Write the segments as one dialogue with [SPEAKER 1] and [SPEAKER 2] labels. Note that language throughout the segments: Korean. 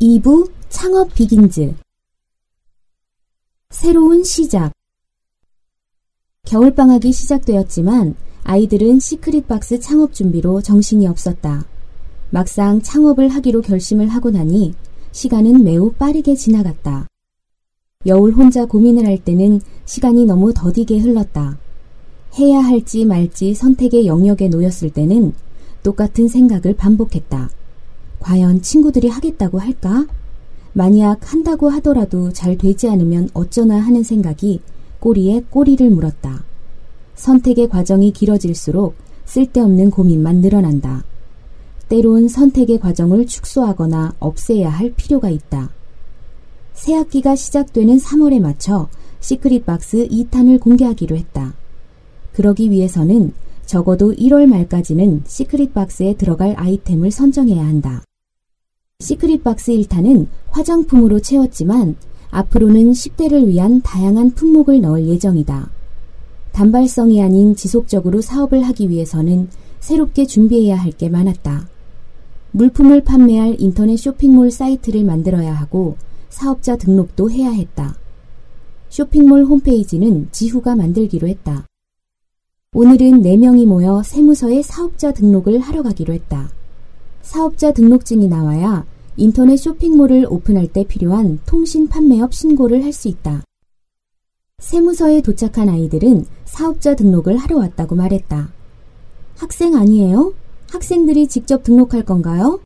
[SPEAKER 1] 2부 창업 begins 새로운 시작 겨울방학이 시작되었지만 아이들은 시크릿 박스 창업 준비로 정신이 없었다. 막상 창업을 하기로 결심을 하고 나니 시간은 매우 빠르게 지나갔다. 여울 혼자 고민을 할 때는 시간이 너무 더디게 흘렀다. 해야 할지 말지 선택의 영역에 놓였을 때는 똑같은 생각을 반복했다. 과연 친구들이 하겠다고 할까? 만약 한다고 하더라도 잘 되지 않으면 어쩌나 하는 생각이 꼬리에 꼬리를 물었다. 선택의 과정이 길어질수록 쓸데없는 고민만 늘어난다. 때론 선택의 과정을 축소하거나 없애야 할 필요가 있다. 새 학기가 시작되는 3월에 맞춰 시크릿 박스 2탄을 공개하기로 했다. 그러기 위해서는 적어도 1월 말까지는 시크릿 박스에 들어갈 아이템을 선정해야 한다. 시크릿 박스 1탄은 화장품으로 채웠지만 앞으로는 10대를 위한 다양한 품목을 넣을 예정이다. 단발성이 아닌 지속적으로 사업을 하기 위해서는 새롭게 준비해야 할 게 많았다. 물품을 판매할 인터넷 쇼핑몰 사이트를 만들어야 하고 사업자 등록도 해야 했다. 쇼핑몰 홈페이지는 지후가 만들기로 했다. 오늘은 4명이 모여 세무서에 사업자 등록을 하러 가기로 했다. 사업자 등록증이 나와야 인터넷 쇼핑몰을 오픈할 때 필요한 통신 판매업 신고를 할 수 있다. 세무서에 도착한 아이들은 사업자 등록을 하러 왔다고 말했다. 학생 아니에요? 학생들이 직접 등록할 건가요?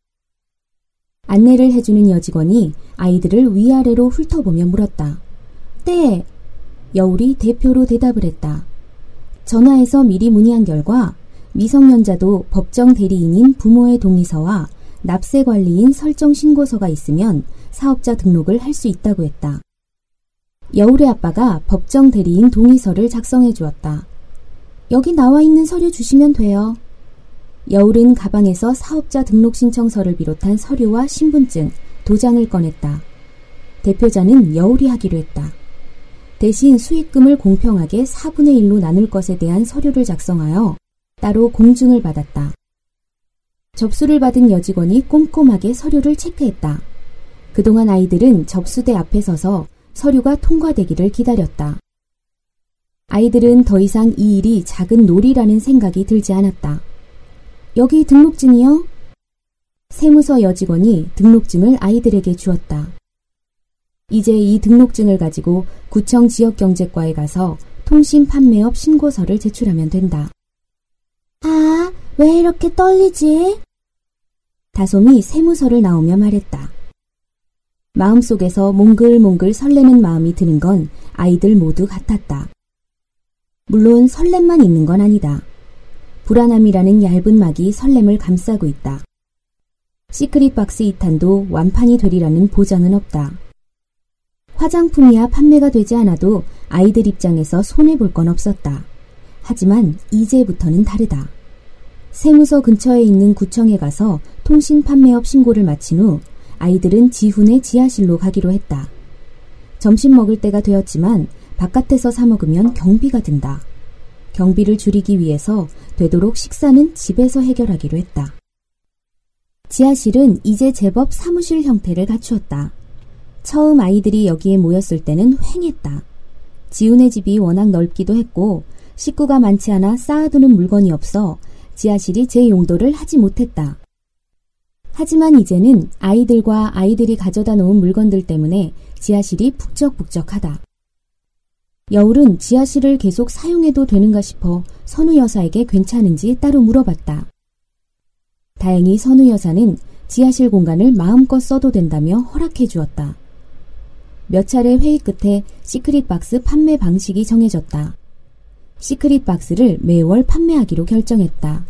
[SPEAKER 1] 안내를 해주는 여직원이 아이들을 위아래로 훑어보며 물었다. 네. 여울이 대표로 대답을 했다. 전화해서 미리 문의한 결과 미성년자도 법정 대리인인 부모의 동의서와 납세 관리인 설정 신고서가 있으면 사업자 등록을 할 수 있다고 했다. 여울의 아빠가 법정 대리인 동의서를 작성해 주었다. 여기 나와 있는 서류 주시면 돼요. 여울은 가방에서 사업자 등록 신청서를 비롯한 서류와 신분증, 도장을 꺼냈다. 대표자는 여울이 하기로 했다. 대신 수익금을 공평하게 4분의 1로 나눌 것에 대한 서류를 작성하여 따로 공증을 받았다. 접수를 받은 여직원이 꼼꼼하게 서류를 체크했다. 그동안 아이들은 접수대 앞에 서서 서류가 통과되기를 기다렸다. 아이들은 더 이상 이 일이 작은 놀이라는 생각이 들지 않았다. 여기 등록증이요? 세무서 여직원이 등록증을 아이들에게 주었다. 이제 이 등록증을 가지고 구청 지역경제과에 가서 통신 판매업 신고서를 제출하면 된다. 아, 왜 이렇게 떨리지? 다솜이 세무서를 나오며 말했다. 마음속에서 몽글몽글 설레는 마음이 드는 건 아이들 모두 같았다. 물론 설렘만 있는 건 아니다. 불안함이라는 얇은 막이 설렘을 감싸고 있다. 시크릿 박스 2탄도 완판이 되리라는 보장은 없다. 화장품이야 판매가 되지 않아도 아이들 입장에서 손해볼 건 없었다. 하지만 이제부터는 다르다. 세무서 근처에 있는 구청에 가서 통신 판매업 신고를 마친 후 아이들은 지훈의 지하실로 가기로 했다. 점심 먹을 때가 되었지만 바깥에서 사 먹으면 경비가 든다. 경비를 줄이기 위해서 되도록 식사는 집에서 해결하기로 했다. 지하실은 이제 제법 사무실 형태를 갖추었다. 처음 아이들이 여기에 모였을 때는 횡했다. 지훈의 집이 워낙 넓기도 했고 식구가 많지 않아 쌓아두는 물건이 없어 지하실이 제 용도를 하지 못했다. 하지만 이제는 아이들과 아이들이 가져다 놓은 물건들 때문에 지하실이 북적북적하다. 여울은 지하실을 계속 사용해도 되는가 싶어 선우 여사에게 괜찮은지 따로 물어봤다. 다행히 선우 여사는 지하실 공간을 마음껏 써도 된다며 허락해 주었다. 몇 차례 회의 끝에 시크릿 박스 판매 방식이 정해졌다. 시크릿 박스를 매월 판매하기로 결정했다.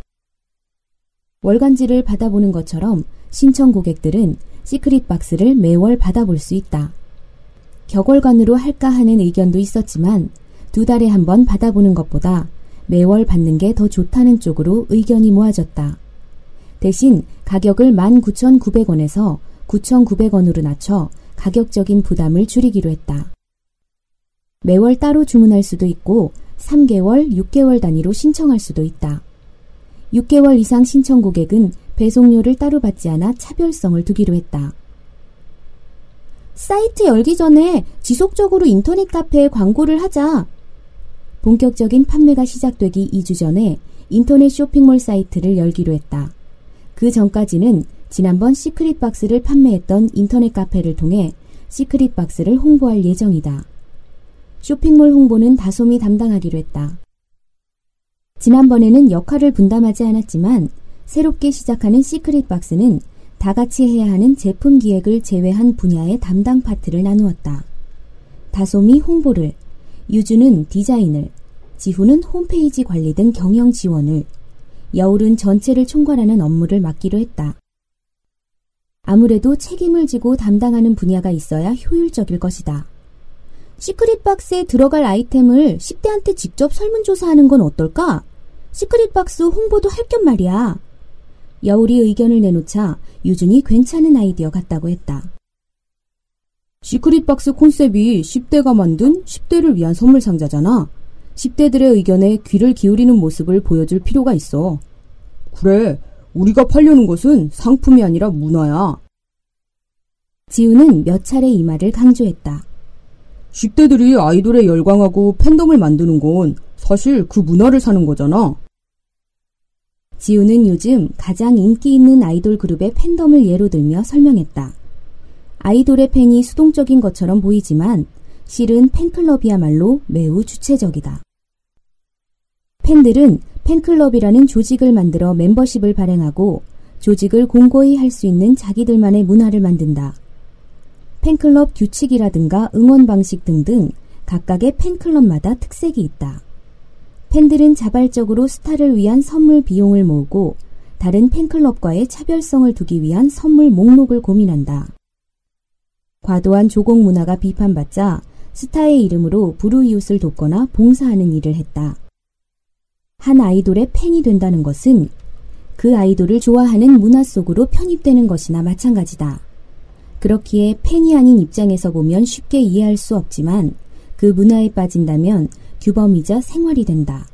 [SPEAKER 1] 월간지를 받아보는 것처럼 신청 고객들은 시크릿 박스를 매월 받아볼 수 있다. 격월간으로 할까 하는 의견도 있었지만 두 달에 한 번 받아보는 것보다 매월 받는 게 더 좋다는 쪽으로 의견이 모아졌다. 대신 가격을 19,900원에서 9,900원으로 낮춰 가격적인 부담을 줄이기로 했다. 매월 따로 주문할 수도 있고 3개월, 6개월 단위로 신청할 수도 있다. 6개월 이상 신청 고객은 배송료를 따로 받지 않아 차별성을 두기로 했다. 사이트 열기 전에 지속적으로 인터넷 카페에 광고를 하자. 본격적인 판매가 시작되기 2주 전에 인터넷 쇼핑몰 사이트를 열기로 했다. 그 전까지는 지난번 시크릿 박스를 판매했던 인터넷 카페를 통해 시크릿 박스를 홍보할 예정이다. 쇼핑몰 홍보는 다솜이 담당하기로 했다. 지난번에는 역할을 분담하지 않았지만 새롭게 시작하는 시크릿 박스는 다 같이 해야 하는 제품 기획을 제외한 분야의 담당 파트를 나누었다. 다솜이 홍보를, 유주는 디자인을, 지후는 홈페이지 관리 등 경영 지원을, 여울은 전체를 총괄하는 업무를 맡기로 했다. 아무래도 책임을 지고 담당하는 분야가 있어야 효율적일 것이다. 시크릿 박스에 들어갈 아이템을 10대한테 직접 설문조사하는 건 어떨까? 시크릿 박스 홍보도 할 겸 말이야. 여울이 의견을 내놓자 유준이 괜찮은 아이디어 같다고 했다.
[SPEAKER 2] 시크릿 박스 콘셉이 10대가 만든 10대를 위한 선물 상자잖아. 10대들의 의견에 귀를 기울이는 모습을 보여줄 필요가 있어. 그래, 우리가 팔려는 것은 상품이 아니라 문화야.
[SPEAKER 1] 지우는 몇 차례 이 말을 강조했다.
[SPEAKER 2] 10대들이 아이돌에 열광하고 팬덤을 만드는 건 사실 그 문화를 사는 거잖아.
[SPEAKER 1] 지우는 요즘 가장 인기 있는 아이돌 그룹의 팬덤을 예로 들며 설명했다. 아이돌의 팬이 수동적인 것처럼 보이지만 실은 팬클럽이야말로 매우 주체적이다. 팬들은 팬클럽이라는 조직을 만들어 멤버십을 발행하고 조직을 공고히 할 수 있는 자기들만의 문화를 만든다. 팬클럽 규칙이라든가 응원 방식 등등 각각의 팬클럽마다 특색이 있다. 팬들은 자발적으로 스타를 위한 선물 비용을 모으고 다른 팬클럽과의 차별성을 두기 위한 선물 목록을 고민한다. 과도한 조공 문화가 비판받자 스타의 이름으로 불우이웃을 돕거나 봉사하는 일을 했다. 한 아이돌의 팬이 된다는 것은 그 아이돌을 좋아하는 문화 속으로 편입되는 것이나 마찬가지다. 그렇기에 팬이 아닌 입장에서 보면 쉽게 이해할 수 없지만 그 문화에 빠진다면 규범이자 생활이 된다.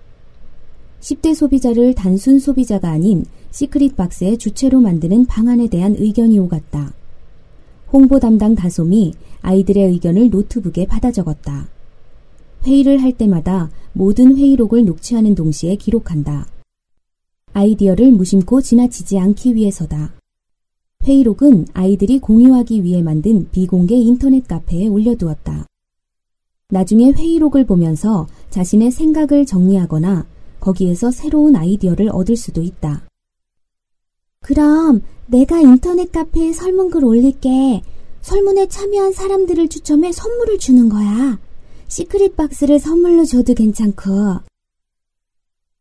[SPEAKER 1] 10대 소비자를 단순 소비자가 아닌 시크릿 박스의 주체로 만드는 방안에 대한 의견이 오갔다. 홍보 담당 다솜이 아이들의 의견을 노트북에 받아 적었다. 회의를 할 때마다 모든 회의록을 녹취하는 동시에 기록한다. 아이디어를 무심코 지나치지 않기 위해서다. 회의록은 아이들이 공유하기 위해 만든 비공개 인터넷 카페에 올려두었다. 나중에 회의록을 보면서 자신의 생각을 정리하거나 거기에서 새로운 아이디어를 얻을 수도 있다. 그럼 내가 인터넷 카페에 설문글 올릴게. 설문에 참여한 사람들을 추첨해 선물을 주는 거야. 시크릿 박스를 선물로 줘도 괜찮고.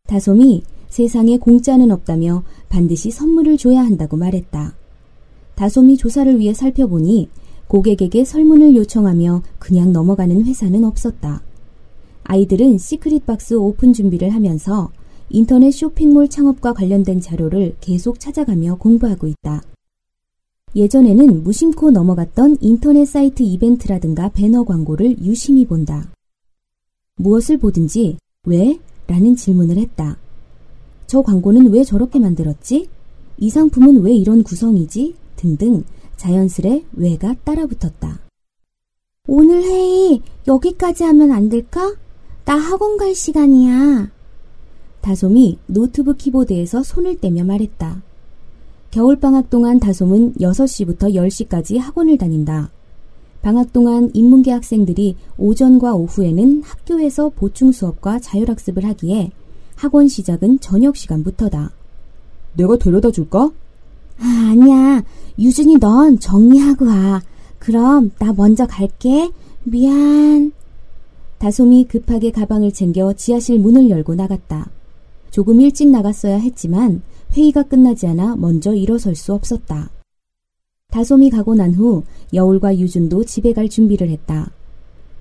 [SPEAKER 1] 다솜이 세상에 공짜는 없다며 반드시 선물을 줘야 한다고 말했다. 다솜이 조사를 위해 살펴보니 고객에게 설문을 요청하며 그냥 넘어가는 회사는 없었다. 아이들은 시크릿 박스 오픈 준비를 하면서 인터넷 쇼핑몰 창업과 관련된 자료를 계속 찾아가며 공부하고 있다. 예전에는 무심코 넘어갔던 인터넷 사이트 이벤트라든가 배너 광고를 유심히 본다. 무엇을 보든지 왜? 라는 질문을 했다. 저 광고는 왜 저렇게 만들었지? 이 상품은 왜 이런 구성이지? 등등 자연스레 왜가 따라붙었다. 오늘 회의 여기까지 하면 안 될까? 나 학원 갈 시간이야. 다솜이 노트북 키보드에서 손을 떼며 말했다. 겨울방학 동안 다솜은 6시부터 10시까지 학원을 다닌다. 방학 동안 인문계 학생들이 오전과 오후에는 학교에서 보충 수업과 자율학습을 하기에 학원 시작은 저녁 시간부터다.
[SPEAKER 2] 내가 데려다 줄까?
[SPEAKER 1] 아, 아니야. 유준이 넌 정리하고 와. 그럼 나 먼저 갈게. 미안. 다솜이 급하게 가방을 챙겨 지하실 문을 열고 나갔다. 조금 일찍 나갔어야 했지만 회의가 끝나지 않아 먼저 일어설 수 없었다. 다솜이 가고 난 후 여울과 유준도 집에 갈 준비를 했다.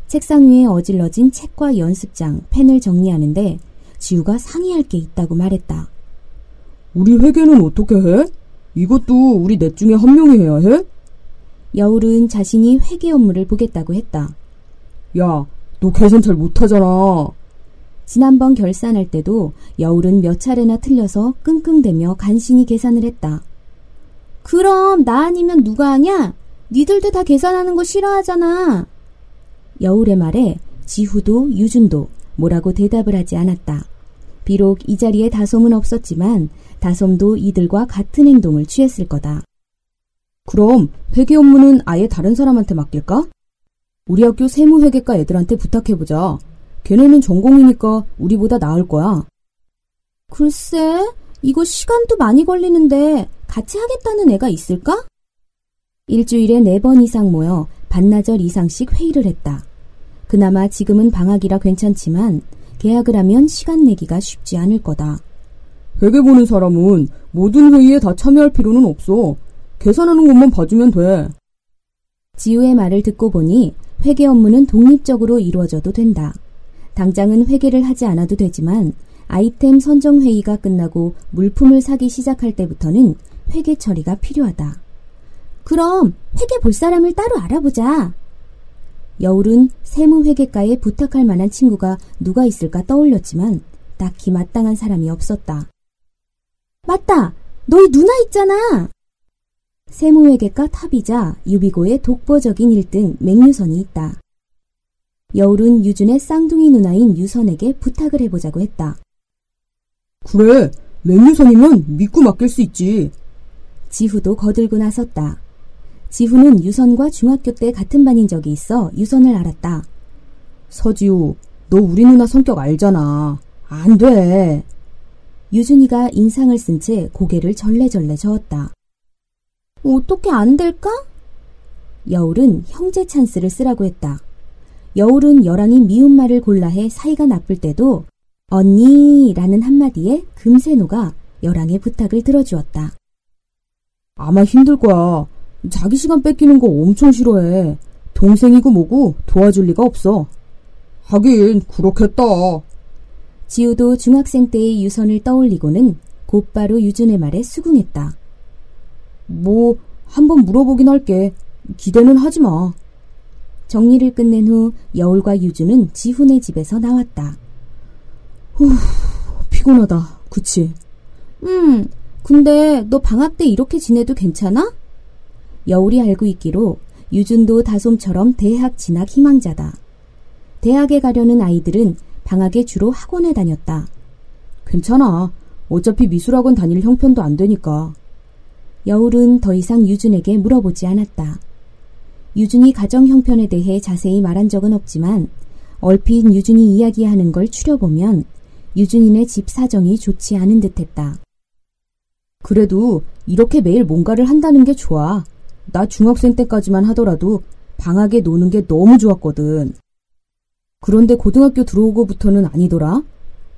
[SPEAKER 1] 책상 위에 어질러진 책과 연습장, 펜을 정리하는데 지우가 상의할 게 있다고 말했다.
[SPEAKER 2] 우리 회계는 어떻게 해? 이것도 우리 넷 중에 한 명이 해야 해?
[SPEAKER 1] 여울은 자신이 회계 업무를 보겠다고 했다.
[SPEAKER 2] 야, 너 계산 잘 못하잖아.
[SPEAKER 1] 지난번 결산할 때도 여울은 몇 차례나 틀려서 끙끙대며 간신히 계산을 했다. 그럼 나 아니면 누가 하냐? 니들도 다 계산하는 거 싫어하잖아. 여울의 말에 지후도 유준도 뭐라고 대답을 하지 않았다. 비록 이 자리에 다솜은 없었지만 다솜도 이들과 같은 행동을 취했을 거다.
[SPEAKER 2] 그럼 회계 업무는 아예 다른 사람한테 맡길까? 우리 학교 세무회계과 애들한테 부탁해보자. 걔네는 전공이니까 우리보다 나을 거야.
[SPEAKER 1] 글쎄, 이거 시간도 많이 걸리는데 같이 하겠다는 애가 있을까? 일주일에 네 번 이상 모여 반나절 이상씩 회의를 했다. 그나마 지금은 방학이라 괜찮지만 계약을 하면 시간 내기가 쉽지 않을 거다.
[SPEAKER 2] 회계 보는 사람은 모든 회의에 다 참여할 필요는 없어. 계산하는 것만 봐주면 돼.
[SPEAKER 1] 지우의 말을 듣고 보니 회계 업무는 독립적으로 이루어져도 된다. 당장은 회계를 하지 않아도 되지만 아이템 선정 회의가 끝나고 물품을 사기 시작할 때부터는 회계 처리가 필요하다. 그럼 회계 볼 사람을 따로 알아보자. 여울은 세무회계과에 부탁할 만한 친구가 누가 있을까 떠올렸지만 딱히 마땅한 사람이 없었다. 맞다! 너희 누나 있잖아! 세무회계과 탑이자 유비고의 독보적인 1등 맹유선이 있다. 여울은 유준의 쌍둥이 누나인 유선에게 부탁을 해보자고 했다.
[SPEAKER 2] 그래, 맹유선이면 믿고 맡길 수 있지.
[SPEAKER 1] 지후도 거들고 나섰다. 지후는 유선과 중학교 때 같은 반인 적이 있어 유선을 알았다.
[SPEAKER 2] 서지우, 너 우리 누나 성격 알잖아. 안 돼.
[SPEAKER 1] 유준이가 인상을 쓴 채 고개를 절레절레 저었다. 어떻게 안 될까? 여울은 형제 찬스를 쓰라고 했다. 여울은 여랑이 미운 말을 골라 해 사이가 나쁠 때도 언니라는 한마디에 금세 녹아 여랑의 부탁을 들어주었다.
[SPEAKER 2] 아마 힘들 거야. 자기 시간 뺏기는 거 엄청 싫어해. 동생이고 뭐고 도와줄 리가 없어. 하긴 그렇겠다.
[SPEAKER 1] 지우도 중학생 때의 유선을 떠올리고는 곧바로 유준의 말에 수긍했다.
[SPEAKER 2] 뭐 한번 물어보긴 할게. 기대는 하지 마.
[SPEAKER 1] 정리를 끝낸 후 여울과 유준은 지훈의 집에서 나왔다.
[SPEAKER 2] 후, 피곤하다. 그치?
[SPEAKER 1] 음, 근데 너 방학 때 이렇게 지내도 괜찮아? 여울이 알고 있기로 유준도 다솜처럼 대학 진학 희망자다. 대학에 가려는 아이들은 방학에 주로 학원에 다녔다.
[SPEAKER 2] 괜찮아. 어차피 미술학원 다닐 형편도 안 되니까.
[SPEAKER 1] 여울은 더 이상 유준에게 물어보지 않았다. 유준이 가정 형편에 대해 자세히 말한 적은 없지만 얼핏 유준이 이야기하는 걸 추려보면 유준이네 집 사정이 좋지 않은 듯했다.
[SPEAKER 2] 그래도 이렇게 매일 뭔가를 한다는 게 좋아. 나 중학생 때까지만 하더라도 방학에 노는 게 너무 좋았거든. 그런데 고등학교 들어오고부터는 아니더라.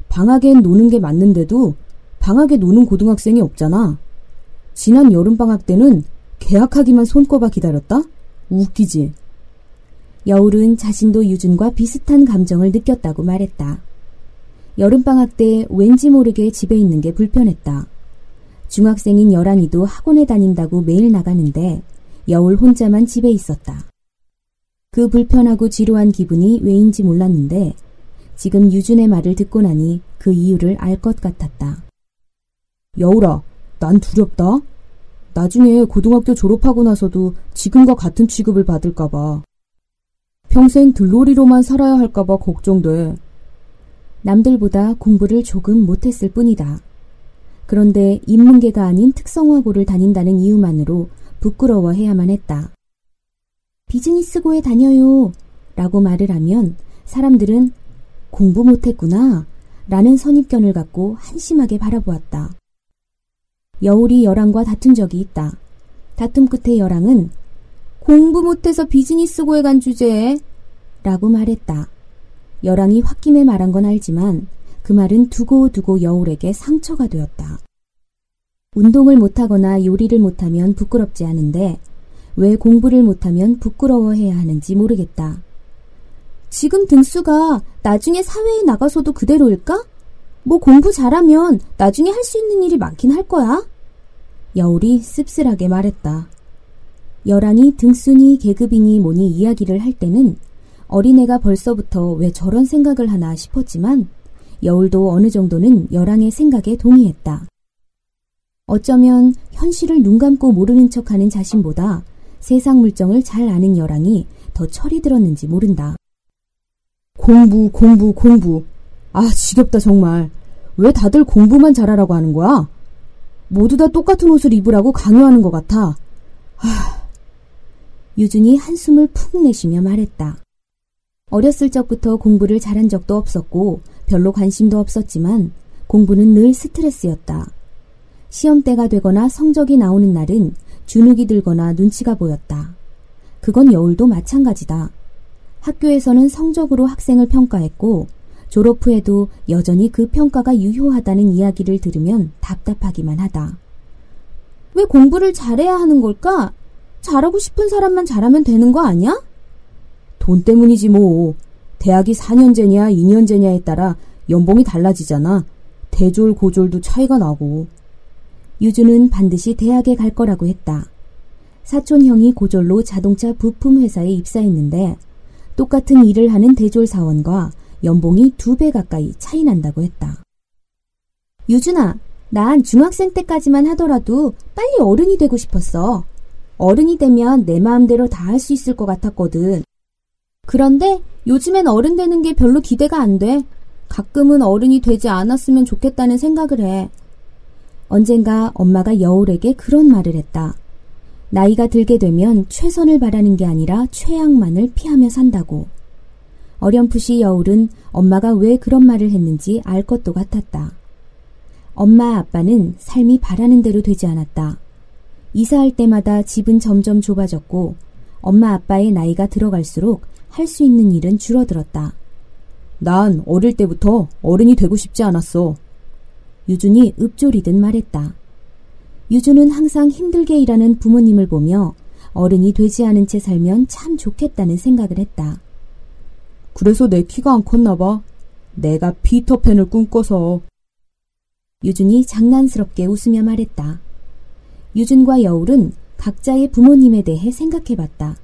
[SPEAKER 2] 방학엔 노는 게 맞는데도 방학에 노는 고등학생이 없잖아. 지난 여름방학 때는 계약하기만 손꼽아 기다렸다? 웃기지?
[SPEAKER 1] 여울은 자신도 유준과 비슷한 감정을 느꼈다고 말했다. 여름방학 때 왠지 모르게 집에 있는 게 불편했다. 중학생인 여란이도 학원에 다닌다고 매일 나가는데 여울 혼자만 집에 있었다. 그 불편하고 지루한 기분이 왜인지 몰랐는데 지금 유준의 말을 듣고 나니 그 이유를 알 것 같았다.
[SPEAKER 2] 여울아, 난 두렵다. 나중에 고등학교 졸업하고 나서도 지금과 같은 취급을 받을까봐. 평생 들놀이로만 살아야 할까봐 걱정돼.
[SPEAKER 1] 남들보다 공부를 조금 못했을 뿐이다. 그런데 인문계가 아닌 특성화고를 다닌다는 이유만으로 부끄러워해야만 했다. 비즈니스고에 다녀요. 라고 말을 하면 사람들은 공부 못했구나. 라는 선입견을 갖고 한심하게 바라보았다. 여울이 여랑과 다툰 적이 있다. 다툼 끝에 여랑은 공부 못해서 비즈니스고에 간 주제에 라고 말했다. 여랑이 홧김에 말한 건 알지만 그 말은 두고두고 여울에게 상처가 되었다. 운동을 못하거나 요리를 못하면 부끄럽지 않은데 왜 공부를 못하면 부끄러워해야 하는지 모르겠다. 지금 등수가 나중에 사회에 나가서도 그대로일까? 뭐 공부 잘하면 나중에 할 수 있는 일이 많긴 할 거야. 여울이 씁쓸하게 말했다. 여란이 등순이 계급이니 뭐니 이야기를 할 때는 어린애가 벌써부터 왜 저런 생각을 하나 싶었지만 여울도 어느 정도는 여랑의 생각에 동의했다. 어쩌면 현실을 눈 감고 모르는 척하는 자신보다 세상 물정을 잘 아는 여랑이 더 철이 들었는지 모른다.
[SPEAKER 2] 공부, 공부, 공부. 아, 지겹다, 정말. 왜 다들 공부만 잘하라고 하는 거야? 모두 다 똑같은 옷을 입으라고 강요하는 것 같아. 하...
[SPEAKER 1] 유준이 한숨을 푹 내쉬며 말했다. 어렸을 적부터 공부를 잘한 적도 없었고 별로 관심도 없었지만 공부는 늘 스트레스였다. 시험 때가 되거나 성적이 나오는 날은 주눅이 들거나 눈치가 보였다. 그건 여울도 마찬가지다. 학교에서는 성적으로 학생을 평가했고 졸업 후에도 여전히 그 평가가 유효하다는 이야기를 들으면 답답하기만 하다. 왜 공부를 잘해야 하는 걸까? 잘하고 싶은 사람만 잘하면 되는 거 아니야?
[SPEAKER 2] 돈 때문이지 뭐. 대학이 4년제냐 2년제냐에 따라 연봉이 달라지잖아. 대졸 고졸도 차이가 나고.
[SPEAKER 1] 유주는 반드시 대학에 갈 거라고 했다. 사촌 형이 고졸로 자동차 부품 회사에 입사했는데 똑같은 일을 하는 대졸 사원과 연봉이 두 배 가까이 차이 난다고 했다. 유준아, 난 중학생 때까지만 하더라도 빨리 어른이 되고 싶었어. 어른이 되면 내 마음대로 다 할 수 있을 것 같았거든. 그런데 요즘엔 어른 되는 게 별로 기대가 안 돼. 가끔은 어른이 되지 않았으면 좋겠다는 생각을 해. 언젠가 엄마가 여울에게 그런 말을 했다. 나이가 들게 되면 최선을 바라는 게 아니라 최악만을 피하며 산다고. 어렴풋이 여울은 엄마가 왜 그런 말을 했는지 알 것도 같았다. 엄마 아빠는 삶이 바라는 대로 되지 않았다. 이사할 때마다 집은 점점 좁아졌고 엄마 아빠의 나이가 들어갈수록 할 수 있는 일은 줄어들었다.
[SPEAKER 2] 난 어릴 때부터 어른이 되고 싶지 않았어.
[SPEAKER 1] 유준이 읍조리듯 말했다. 유준은 항상 힘들게 일하는 부모님을 보며 어른이 되지 않은 채 살면 참 좋겠다는 생각을 했다.
[SPEAKER 2] 그래서 내 키가 안 컸나 봐. 내가 피터팬을 꿈꿔서.
[SPEAKER 1] 유준이 장난스럽게 웃으며 말했다. 유준과 여울은 각자의 부모님에 대해 생각해 봤다.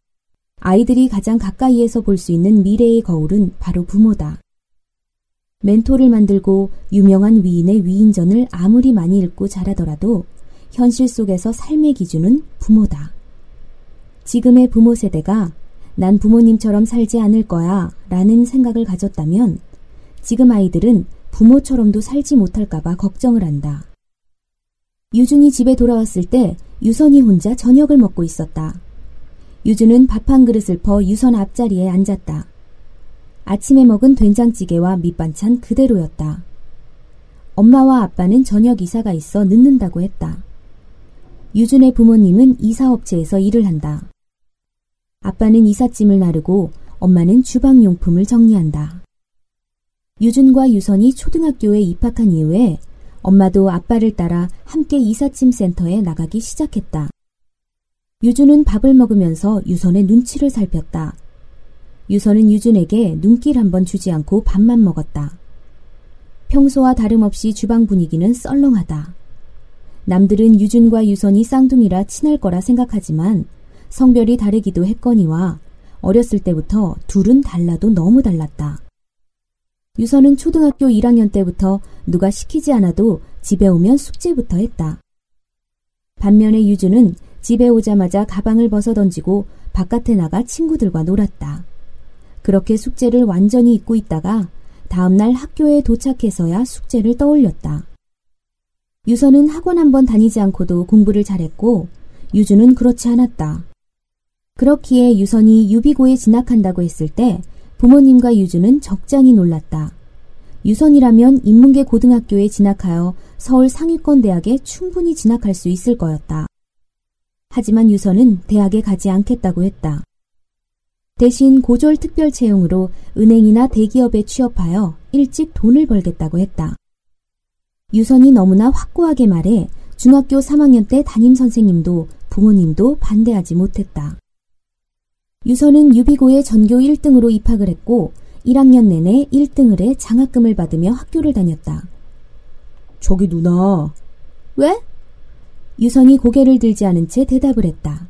[SPEAKER 1] 아이들이 가장 가까이에서 볼 수 있는 미래의 거울은 바로 부모다. 멘토를 만들고 유명한 위인의 위인전을 아무리 많이 읽고 자라더라도 현실 속에서 삶의 기준은 부모다. 지금의 부모 세대가 난 부모님처럼 살지 않을 거야 라는 생각을 가졌다면 지금 아이들은 부모처럼도 살지 못할까봐 걱정을 한다. 유준이 집에 돌아왔을 때 유선이 혼자 저녁을 먹고 있었다. 유준은 밥 한 그릇을 퍼 유선 앞자리에 앉았다. 아침에 먹은 된장찌개와 밑반찬 그대로였다. 엄마와 아빠는 저녁 이사가 있어 늦는다고 했다. 유준의 부모님은 이사업체에서 일을 한다. 아빠는 이삿짐을 나르고 엄마는 주방용품을 정리한다. 유준과 유선이 초등학교에 입학한 이후에 엄마도 아빠를 따라 함께 이삿짐 센터에 나가기 시작했다. 유준은 밥을 먹으면서 유선의 눈치를 살폈다. 유선은 유준에게 눈길 한번 주지 않고 밥만 먹었다. 평소와 다름없이 주방 분위기는 썰렁하다. 남들은 유준과 유선이 쌍둥이라 친할 거라 생각하지만 성별이 다르기도 했거니와 어렸을 때부터 둘은 달라도 너무 달랐다. 유선은 초등학교 1학년 때부터 누가 시키지 않아도 집에 오면 숙제부터 했다. 반면에 유준은 집에 오자마자 가방을 벗어 던지고 바깥에 나가 친구들과 놀았다. 그렇게 숙제를 완전히 잊고 있다가 다음날 학교에 도착해서야 숙제를 떠올렸다. 유선은 학원 한 번 다니지 않고도 공부를 잘했고 유주는 그렇지 않았다. 그렇기에 유선이 유비고에 진학한다고 했을 때 부모님과 유주는 적잖이 놀랐다. 유선이라면 인문계 고등학교에 진학하여 서울 상위권 대학에 충분히 진학할 수 있을 거였다. 하지만 유선은 대학에 가지 않겠다고 했다. 대신 고졸 특별 채용으로 은행이나 대기업에 취업하여 일찍 돈을 벌겠다고 했다. 유선이 너무나 확고하게 말해 중학교 3학년 때 담임 선생님도 부모님도 반대하지 못했다. 유선은 유비고에 전교 1등으로 입학을 했고 1학년 내내 1등을 해 장학금을 받으며 학교를 다녔다.
[SPEAKER 2] 저기 누나.
[SPEAKER 1] 왜? 유선이 고개를 들지 않은 채 대답을 했다.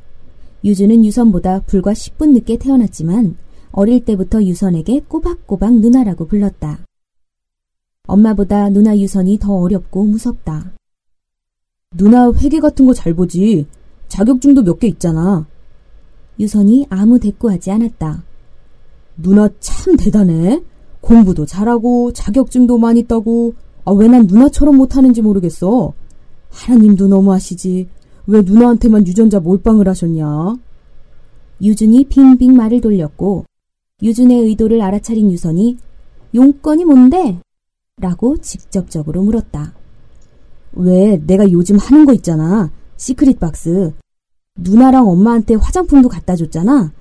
[SPEAKER 1] 유주는 유선보다 불과 10분 늦게 태어났지만 어릴 때부터 유선에게 꼬박꼬박 누나라고 불렀다. 엄마보다 누나 유선이 더 어렵고 무섭다.
[SPEAKER 2] 누나 회계 같은 거 잘 보지. 자격증도 몇 개 있잖아.
[SPEAKER 1] 유선이 아무 대꾸하지 않았다.
[SPEAKER 2] 누나 참 대단해. 공부도 잘하고 자격증도 많이 따고 아, 왜 난 누나처럼 못하는지 모르겠어. 하나님도 너무하시지. 왜 누나한테만 유전자 몰빵을 하셨냐?
[SPEAKER 1] 유준이 빙빙 말을 돌렸고 유준의 의도를 알아차린 유선이 용건이 뭔데? 라고 직접적으로 물었다.
[SPEAKER 2] 왜 내가 요즘 하는 거 있잖아. 시크릿 박스. 누나랑 엄마한테 화장품도 갖다 줬잖아.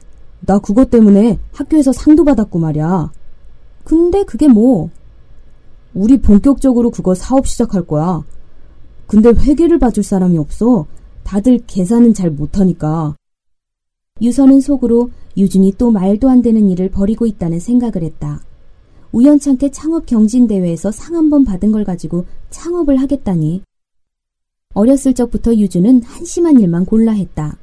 [SPEAKER 2] 나 그것 때문에 학교에서 상도 받았고 말이야.
[SPEAKER 1] 근데 그게 뭐?
[SPEAKER 2] 우리 본격적으로 그거 사업 시작할 거야. 근데 회계를 봐줄 사람이 없어. 다들 계산은 잘 못하니까.
[SPEAKER 1] 유선은 속으로 유준이 또 말도 안 되는 일을 벌이고 있다는 생각을 했다. 우연찮게 창업 경진대회에서 상 한 번 받은 걸 가지고 창업을 하겠다니. 어렸을 적부터 유준은 한심한 일만 골라 했다.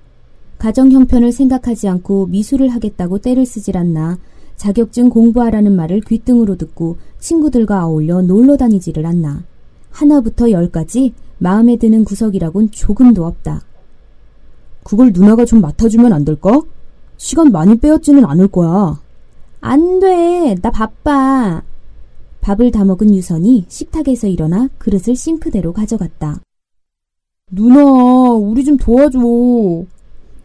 [SPEAKER 1] 가정 형편을 생각하지 않고 미술을 하겠다고 때를 쓰질 않나 자격증 공부하라는 말을 귓등으로 듣고 친구들과 어울려 놀러 다니지를 않나. 하나부터 열까지 마음에 드는 구석이라곤 조금도 없다.
[SPEAKER 2] 그걸 누나가 좀 맡아주면 안 될까? 시간 많이 빼앗지는 않을 거야.
[SPEAKER 1] 안 돼. 나 바빠. 밥을 다 먹은 유선이 식탁에서 일어나 그릇을 싱크대로 가져갔다.
[SPEAKER 2] 누나, 우리 좀 도와줘.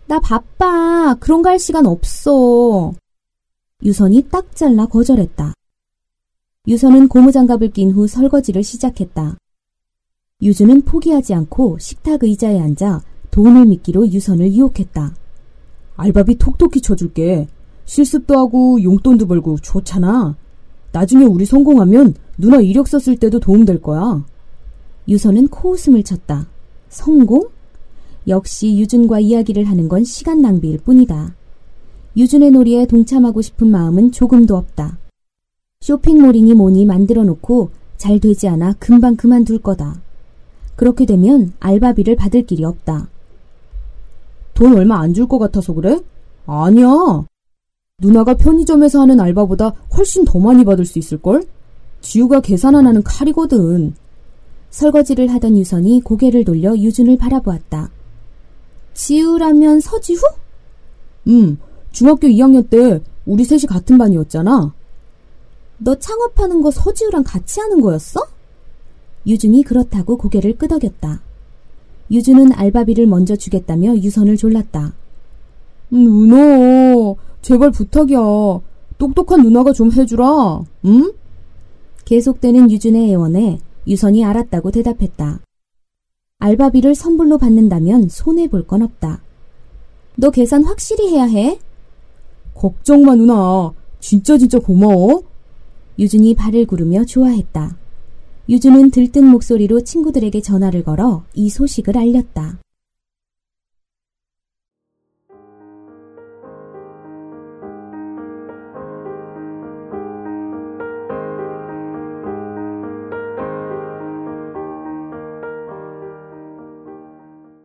[SPEAKER 1] 나 바빠. 그런 거 할 시간 없어. 유선이 딱 잘라 거절했다. 유선은 고무장갑을 낀 후 설거지를 시작했다. 유주는 포기하지 않고 식탁 의자에 앉아 돈을 믿기로 유선을 유혹했다.
[SPEAKER 2] 알바비 톡톡히 쳐줄게. 실습도 하고 용돈도 벌고 좋잖아. 나중에 우리 성공하면 누나 이력서 쓸 때도 도움될 거야.
[SPEAKER 1] 유선은 코웃음을 쳤다. 성공? 역시 유준과 이야기를 하는 건 시간 낭비일 뿐이다. 유준의 놀이에 동참하고 싶은 마음은 조금도 없다. 쇼핑몰이니 뭐니 만들어 놓고 잘 되지 않아 금방 그만둘 거다. 그렇게 되면 알바비를 받을 길이 없다.
[SPEAKER 2] 돈 얼마 안 줄 것 같아서 그래? 아니야. 누나가 편의점에서 하는 알바보다 훨씬 더 많이 받을 수 있을걸? 지우가 계산 하나는 칼이거든.
[SPEAKER 1] 설거지를 하던 유선이 고개를 돌려 유준을 바라보았다. 지우라면 서지후?
[SPEAKER 2] 응, 중학교 2학년 때 우리 셋이 같은 반이었잖아.
[SPEAKER 1] 너 창업하는 거 서지우랑 같이 하는 거였어? 유준이 그렇다고 고개를 끄덕였다. 유준은 알바비를 먼저 주겠다며 유선을 졸랐다.
[SPEAKER 2] 누나, 제발 부탁이야. 똑똑한 누나가 좀 해주라, 응?
[SPEAKER 1] 계속되는 유준의 애원에 유선이 알았다고 대답했다. 알바비를 선불로 받는다면 손해볼 건 없다. 너 계산 확실히 해야 해?
[SPEAKER 2] 걱정 마, 누나. 진짜 진짜 고마워.
[SPEAKER 1] 유준이 발을 구르며 좋아했다. 유준은 들뜬 목소리로 친구들에게 전화를 걸어 이 소식을 알렸다.